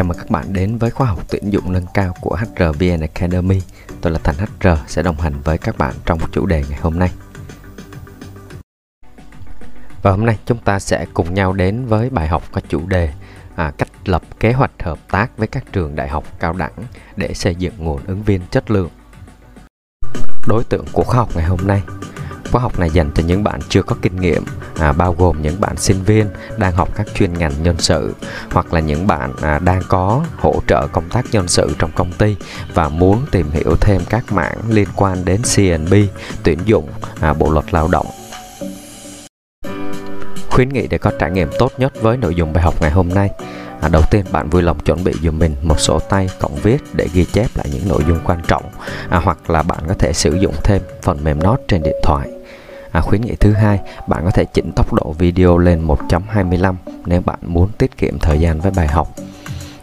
Chào mừng các bạn đến với khóa học tuyển dụng nâng cao của HRVN Academy. Tôi là Thành HR sẽ đồng hành với các bạn trong chủ đề ngày hôm nay. Và hôm nay chúng ta sẽ cùng nhau đến với bài học có chủ đề à, cách lập kế hoạch hợp tác với các trường đại học cao đẳng để xây dựng nguồn ứng viên chất lượng. Đối tượng của khóa học ngày hôm nay Khóa học này dành cho những bạn chưa có kinh nghiệm, à, bao gồm những bạn sinh viên đang học các chuyên ngành nhân sự hoặc là những bạn à, đang có hỗ trợ công tác nhân sự trong công ty và muốn tìm hiểu thêm các mảng liên quan đến CNB, tuyển dụng, à, bộ luật lao động. Khuyến nghị để có trải nghiệm tốt nhất với nội dung bài học ngày hôm nay À, đầu tiên bạn vui lòng chuẩn bị dùm mình một sổ tay cộng viết để ghi chép lại những nội dung quan trọng à, hoặc là bạn có thể sử dụng thêm phần mềm note trên điện thoại À, khuyến nghị thứ hai, bạn có thể chỉnh tốc độ video lên 1.25 nếu bạn muốn tiết kiệm thời gian với bài học.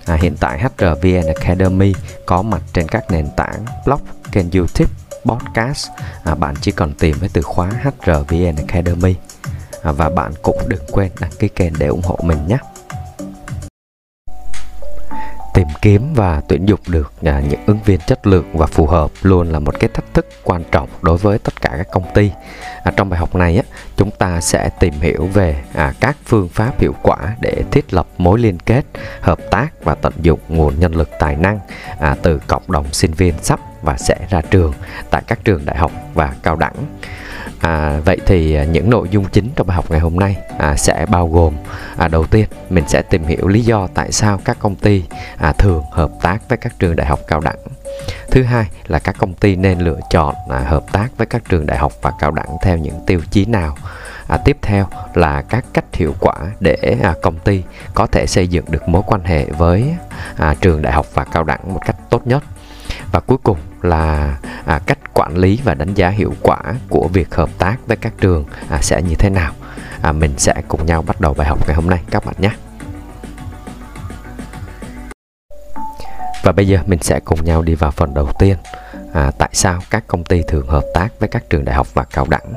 À, hiện tại HRVN Academy có mặt trên các nền tảng blog, kênh YouTube, podcast. À, bạn chỉ cần tìm với từ khóa HRVN Academy. À, và bạn cũng đừng quên đăng ký kênh để ủng hộ mình nhé tìm kiếm và tuyển dụng được à, những ứng viên chất lượng và phù hợp luôn là một cái thách thức quan trọng đối với tất cả các công ty. À, trong bài học này á, chúng ta sẽ tìm hiểu về à, các phương pháp hiệu quả để thiết lập mối liên kết hợp tác và tận dụng nguồn nhân lực tài năng à, từ cộng đồng sinh viên sắp và sẽ ra trường tại các trường đại học và cao đẳng. À, vậy thì à, những nội dung chính trong bài học ngày hôm nay à, sẽ bao gồm à, đầu tiên mình sẽ tìm hiểu lý do tại sao các công ty à, thường hợp tác với các trường đại học cao đẳng. Thứ hai là các công ty nên lựa chọn à, hợp tác với các trường đại học và cao đẳng theo những tiêu chí nào. À, tiếp theo là các cách hiệu quả để à, công ty có thể xây dựng được mối quan hệ với à, trường đại học và cao đẳng một cách tốt nhất. Và cuối cùng là à, cách quản lý và đánh giá hiệu quả của việc hợp tác với các trường à, sẽ như thế nào? À, mình sẽ cùng nhau bắt đầu bài học ngày hôm nay các bạn nhé. Và bây giờ mình sẽ cùng nhau đi vào phần đầu tiên à, tại sao các công ty thường hợp tác với các trường đại học và cao đẳng?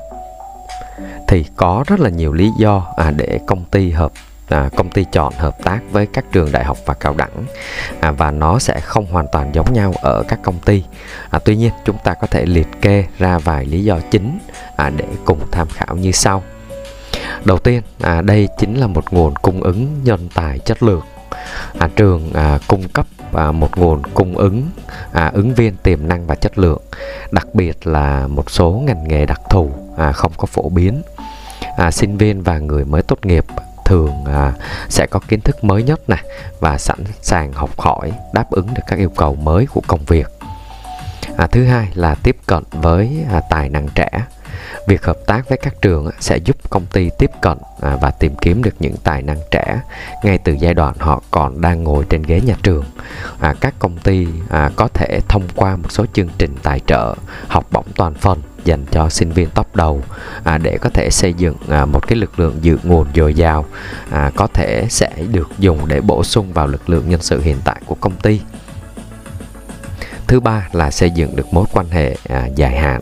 Thì có rất là nhiều lý do à, để công ty hợp à, công ty chọn hợp tác với các trường đại học và cao đẳng. À, và nó sẽ không hoàn toàn giống nhau ở các công ty. À, tuy nhiên chúng ta có thể liệt kê ra vài lý do chính à, để cùng tham khảo như sau. Đầu tiên à, đây chính là một nguồn cung ứng nhân tài chất lượng. À, trường à, cung cấp à, một nguồn cung ứng à, ứng viên tiềm năng và chất lượng đặc biệt là một số ngành nghề đặc thù à, không có phổ biến. À, sinh viên và người mới tốt nghiệp thường à, sẽ có kiến thức mới nhất này và sẵn sàng học hỏi đáp ứng được các yêu cầu mới của công việc. À, thứ hai là tiếp cận với à, tài năng trẻ. Việc hợp tác với các trường sẽ giúp công ty tiếp cận à, và tìm kiếm được những tài năng trẻ ngay từ giai đoạn họ còn đang ngồi trên ghế nhà trường. À, các công ty à, có thể thông qua một số chương trình tài trợ học bổng toàn phần dành cho sinh viên top đầu à, để có thể xây dựng à, một cái lực lượng dự nguồn dồi dào à, có thể sẽ được dùng để bổ sung vào lực lượng nhân sự hiện tại của công ty. Thứ ba là xây dựng được mối quan hệ à, dài hạn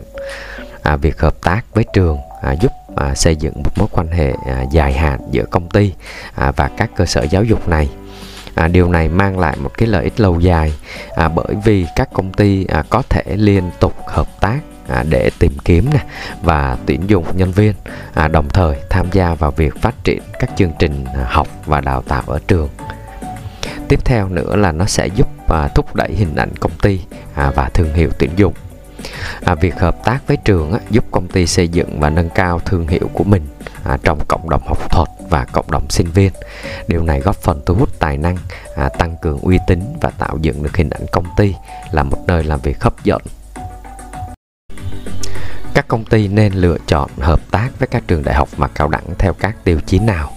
à, việc hợp tác với trường à, giúp à, xây dựng một mối quan hệ à, dài hạn giữa công ty à, và các cơ sở giáo dục này. À, điều này mang lại một cái lợi ích lâu dài à, bởi vì các công ty à, có thể liên tục hợp tác à, để tìm kiếm nè và tuyển dụng nhân viên à, đồng thời tham gia vào việc phát triển các chương trình à, học và đào tạo ở trường. Tiếp theo nữa là nó sẽ giúp à, thúc đẩy hình ảnh công ty à, và thương hiệu tuyển dụng. À, việc hợp tác với trường á, giúp công ty xây dựng và nâng cao thương hiệu của mình à, trong cộng đồng học thuật và cộng đồng sinh viên. Điều này góp phần thu hút tài năng à, tăng cường uy tín và tạo dựng được hình ảnh công ty là một nơi làm việc hấp dẫn các công ty nên lựa chọn hợp tác với các trường đại học và cao đẳng theo các tiêu chí nào?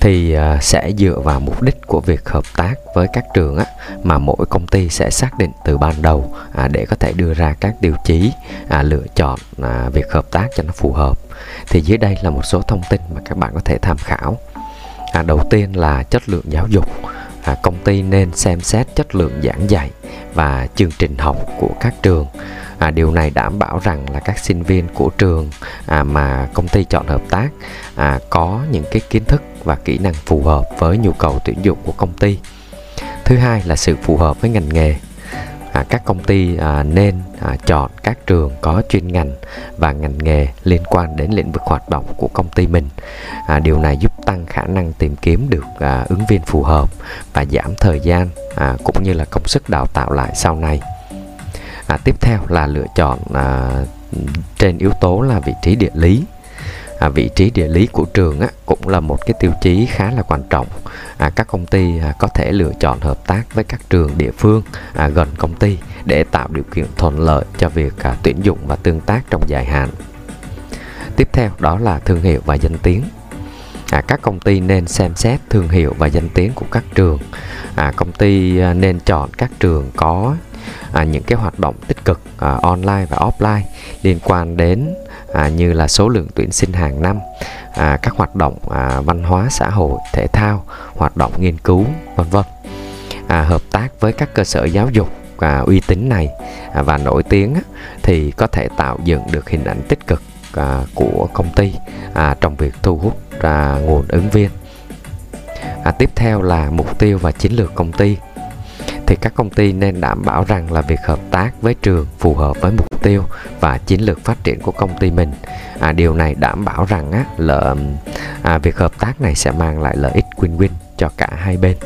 Thì à, sẽ dựa vào mục đích của việc hợp tác với các trường á, mà mỗi công ty sẽ xác định từ ban đầu à, để có thể đưa ra các tiêu chí à, lựa chọn à, việc hợp tác cho nó phù hợp. Thì dưới đây là một số thông tin mà các bạn có thể tham khảo. À, đầu tiên là chất lượng giáo dục. À, công ty nên xem xét chất lượng giảng dạy và chương trình học của các trường à, điều này đảm bảo rằng là các sinh viên của trường à, mà công ty chọn hợp tác à, có những cái kiến thức và kỹ năng phù hợp với nhu cầu tuyển dụng của công ty. Thứ hai là sự phù hợp với ngành nghề. À, các công ty à, nên à, chọn các trường có chuyên ngành và ngành nghề liên quan đến lĩnh vực hoạt động của công ty mình. À, điều này giúp tăng khả năng tìm kiếm được à, ứng viên phù hợp và giảm thời gian à, cũng như là công sức đào tạo lại sau này à, tiếp theo là lựa chọn à, trên yếu tố là vị trí địa lý. À, vị trí địa lý của trường á, cũng là một cái tiêu chí khá là quan trọng. À, các công ty à, có thể lựa chọn hợp tác với các trường địa phương à, gần công ty để tạo điều kiện thuận lợi cho việc à, tuyển dụng và tương tác trong dài hạn. Tiếp theo đó là thương hiệu và danh tiếng. À, các công ty nên xem xét thương hiệu và danh tiếng của các trường. À, công ty à, nên chọn các trường có à, những cái hoạt động tích cực à, online và offline liên quan đến à, như là số lượng tuyển sinh hàng năm à, các hoạt động à, văn hóa xã hội thể thao hoạt động nghiên cứu vân vân. À, hợp tác với các cơ sở giáo dục à, uy tín này à, và nổi tiếng á, thì có thể tạo dựng được hình ảnh tích cực à, của công ty à, trong việc thu hút à, nguồn ứng viên. À, tiếp theo là mục tiêu và chiến lược công ty thì các công ty nên đảm bảo rằng là việc hợp tác với trường phù hợp với mục tiêu và chiến lược phát triển của công ty mình. À, điều này đảm bảo rằng á, là à, việc hợp tác này sẽ mang lại lợi ích win-win cho cả hai bên.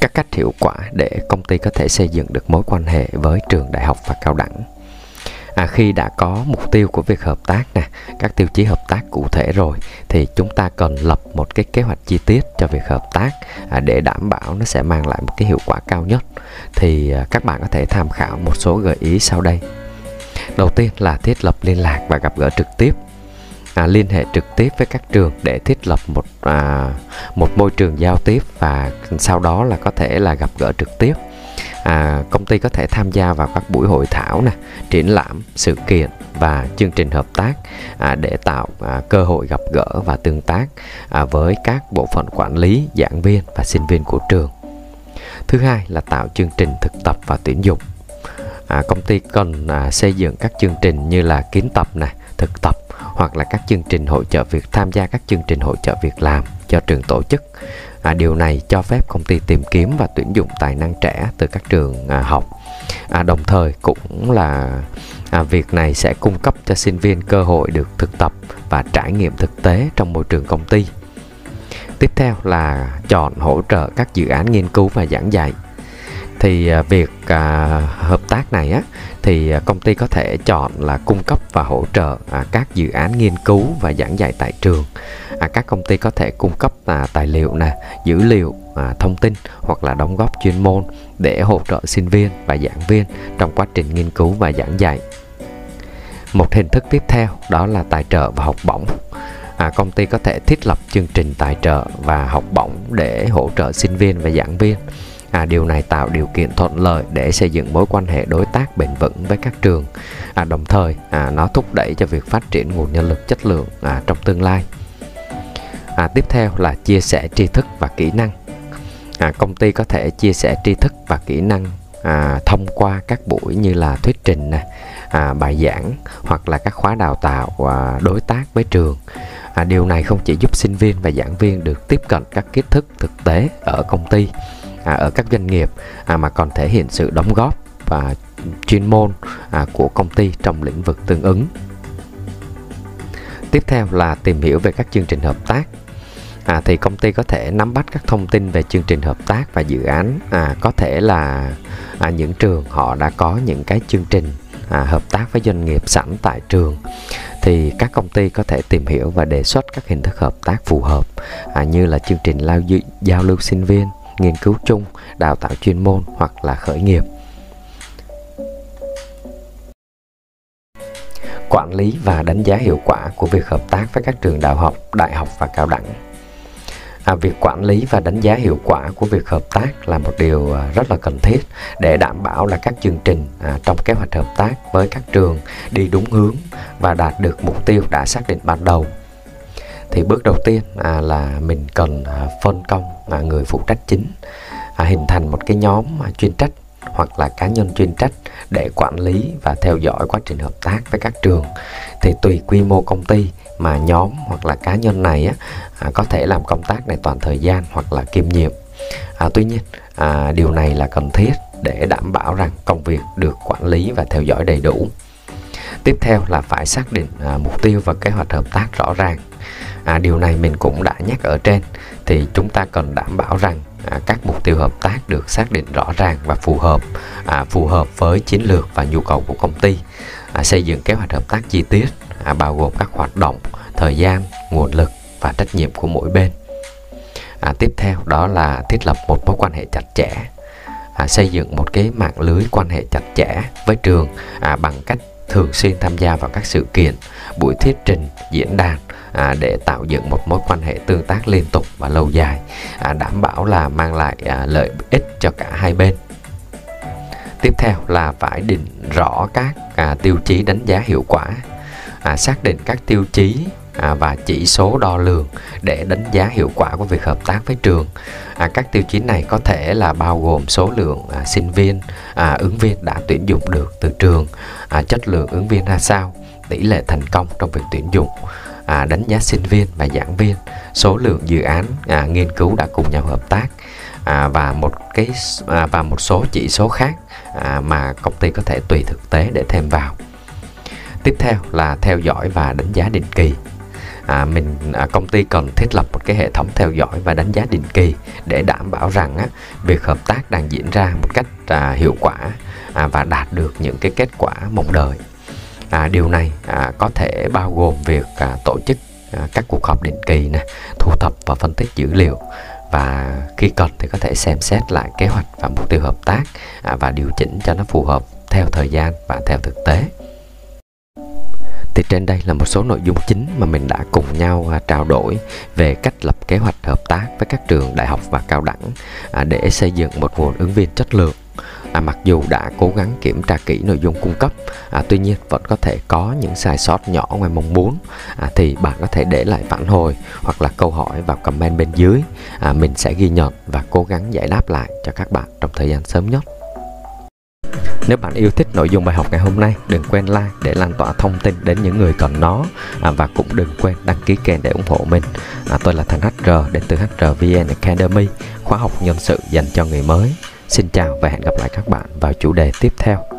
Các cách hiệu quả để công ty có thể xây dựng được mối quan hệ với trường đại học và cao đẳng à, khi đã có mục tiêu của việc hợp tác nè các tiêu chí hợp tác cụ thể rồi thì chúng ta cần lập một cái kế hoạch chi tiết cho việc hợp tác à, để đảm bảo nó sẽ mang lại một cái hiệu quả cao nhất. Thì à, các bạn có thể tham khảo một số gợi ý sau đây. Đầu tiên là thiết lập liên lạc và gặp gỡ trực tiếp. À, liên hệ trực tiếp với các trường để thiết lập một à, một môi trường giao tiếp và sau đó là có thể là gặp gỡ trực tiếp à, công ty có thể tham gia vào các buổi hội thảo nè triển lãm sự kiện và chương trình hợp tác à, để tạo à, cơ hội gặp gỡ và tương tác à, với các bộ phận quản lý giảng viên và sinh viên của trường. Thứ hai là tạo chương trình thực tập và tuyển dụng. À, công ty cần à, xây dựng các chương trình như là kiến tập này thực tập hoặc là các chương trình hỗ trợ việc tham gia các chương trình hỗ trợ việc làm do trường tổ chức. À, điều này cho phép công ty tìm kiếm và tuyển dụng tài năng trẻ từ các trường à, học. À, đồng thời cũng là à, việc này sẽ cung cấp cho sinh viên cơ hội được thực tập và trải nghiệm thực tế trong môi trường công ty. Tiếp theo là chọn hỗ trợ các dự án nghiên cứu và giảng dạy thì à, việc à, hợp tác này á thì à, công ty có thể chọn là cung cấp và hỗ trợ à, các dự án nghiên cứu và giảng dạy tại trường. À, các công ty có thể cung cấp à, tài liệu nè dữ liệu à, thông tin hoặc là đóng góp chuyên môn để hỗ trợ sinh viên và giảng viên trong quá trình nghiên cứu và giảng dạy. Một hình thức tiếp theo đó là tài trợ và học bổng. À, công ty có thể thiết lập chương trình tài trợ và học bổng để hỗ trợ sinh viên và giảng viên à, điều này tạo điều kiện thuận lợi để xây dựng mối quan hệ đối tác bền vững với các trường. À, đồng thời à, nó thúc đẩy cho việc phát triển nguồn nhân lực chất lượng à, trong tương lai. À, tiếp theo là chia sẻ tri thức và kỹ năng. À, công ty có thể chia sẻ tri thức và kỹ năng à, thông qua các buổi như là thuyết trình này, à, bài giảng hoặc là các khóa đào tạo à, đối tác với trường. À, điều này không chỉ giúp sinh viên và giảng viên được tiếp cận các kiến thức thực tế ở công ty à, ở các doanh nghiệp à, mà còn thể hiện sự đóng góp và chuyên môn à, của công ty trong lĩnh vực tương ứng. Tiếp theo là tìm hiểu về các chương trình hợp tác. À, thì công ty có thể nắm bắt các thông tin về chương trình hợp tác và dự án. À, có thể là à, những trường họ đã có những cái chương trình à, hợp tác với doanh nghiệp sẵn tại trường. Thì các công ty có thể tìm hiểu và đề xuất các hình thức hợp tác phù hợp à, như là chương trình lao giao lưu sinh viên nghiên cứu chung đào tạo chuyên môn hoặc là khởi nghiệp. Quản lý và đánh giá hiệu quả của việc hợp tác với các trường đại học đại học và cao đẳng. À, việc quản lý và đánh giá hiệu quả của việc hợp tác là một điều à, rất là cần thiết để đảm bảo là các chương trình à, trong kế hoạch hợp tác với các trường đi đúng hướng và đạt được mục tiêu đã xác định ban đầu thì bước đầu tiên à, là mình cần à, phân công à, người phụ trách chính à, hình thành một cái nhóm à, chuyên trách hoặc là cá nhân chuyên trách để quản lý và theo dõi quá trình hợp tác với các trường. Thì tùy quy mô công ty mà nhóm hoặc là cá nhân này á, à, có thể làm công tác này toàn thời gian hoặc là kiêm nhiệm. À, tuy nhiên à, điều này là cần thiết để đảm bảo rằng công việc được quản lý và theo dõi đầy đủ. Tiếp theo là phải xác định à, mục tiêu và kế hoạch hợp tác rõ ràng à, điều này mình cũng đã nhắc ở trên. Thì chúng ta cần đảm bảo rằng à, các mục tiêu hợp tác được xác định rõ ràng và phù hợp à, phù hợp với chiến lược và nhu cầu của công ty. À, xây dựng kế hoạch hợp tác chi tiết à, bao gồm các hoạt động thời gian nguồn lực và trách nhiệm của mỗi bên. À, tiếp theo đó là thiết lập một mối quan hệ chặt chẽ. À, xây dựng một cái mạng lưới quan hệ chặt chẽ với trường à, bằng cách thường xuyên tham gia vào các sự kiện buổi thuyết trình diễn đàn à, để tạo dựng một mối quan hệ tương tác liên tục và lâu dài à, đảm bảo là mang lại à, lợi ích cho cả hai bên tiếp theo là phải định rõ các à, tiêu chí đánh giá hiệu quả à, xác định các tiêu chí à, và chỉ số đo lường để đánh giá hiệu quả của việc hợp tác với trường. À, các tiêu chí này có thể là bao gồm số lượng à, sinh viên, à, ứng viên đã tuyển dụng được từ trường, à, chất lượng ứng viên ra sao, tỷ lệ thành công trong việc tuyển dụng, à, đánh giá sinh viên và giảng viên, số lượng dự án à, nghiên cứu đã cùng nhau hợp tác à, và một cái à, và một số chỉ số khác à, mà công ty có thể tùy thực tế để thêm vào. Tiếp theo là theo dõi và đánh giá định kỳ à, mình à, công ty cần thiết lập một cái hệ thống theo dõi và đánh giá định kỳ để đảm bảo rằng á, việc hợp tác đang diễn ra một cách à, hiệu quả à, và đạt được những cái kết quả mong đợi. À, điều này à, có thể bao gồm việc à, tổ chức à, các cuộc họp định kỳ này thu thập và phân tích dữ liệu. Và khi cần thì có thể xem xét lại kế hoạch và mục tiêu hợp tác à, và điều chỉnh cho nó phù hợp theo thời gian và theo thực tế. Thì trên đây là một số nội dung chính mà mình đã cùng nhau à, trao đổi về cách lập kế hoạch hợp tác với các trường đại học và cao đẳng à, để xây dựng một nguồn ứng viên chất lượng à, mặc dù đã cố gắng kiểm tra kỹ nội dung cung cấp à, tuy nhiên vẫn có thể có những sai sót nhỏ ngoài mong muốn à, thì bạn có thể để lại phản hồi hoặc là câu hỏi vào comment bên dưới à, mình sẽ ghi nhận và cố gắng giải đáp lại cho các bạn trong thời gian sớm nhất nếu bạn yêu thích nội dung bài học ngày hôm nay, đừng quên like để lan tỏa thông tin đến những người cần nó à, và cũng đừng quên đăng ký kênh để ủng hộ mình. À, tôi là Thành HR đến từ HRVN Academy, khóa học nhân sự dành cho người mới. Xin chào và hẹn gặp lại các bạn vào chủ đề tiếp theo.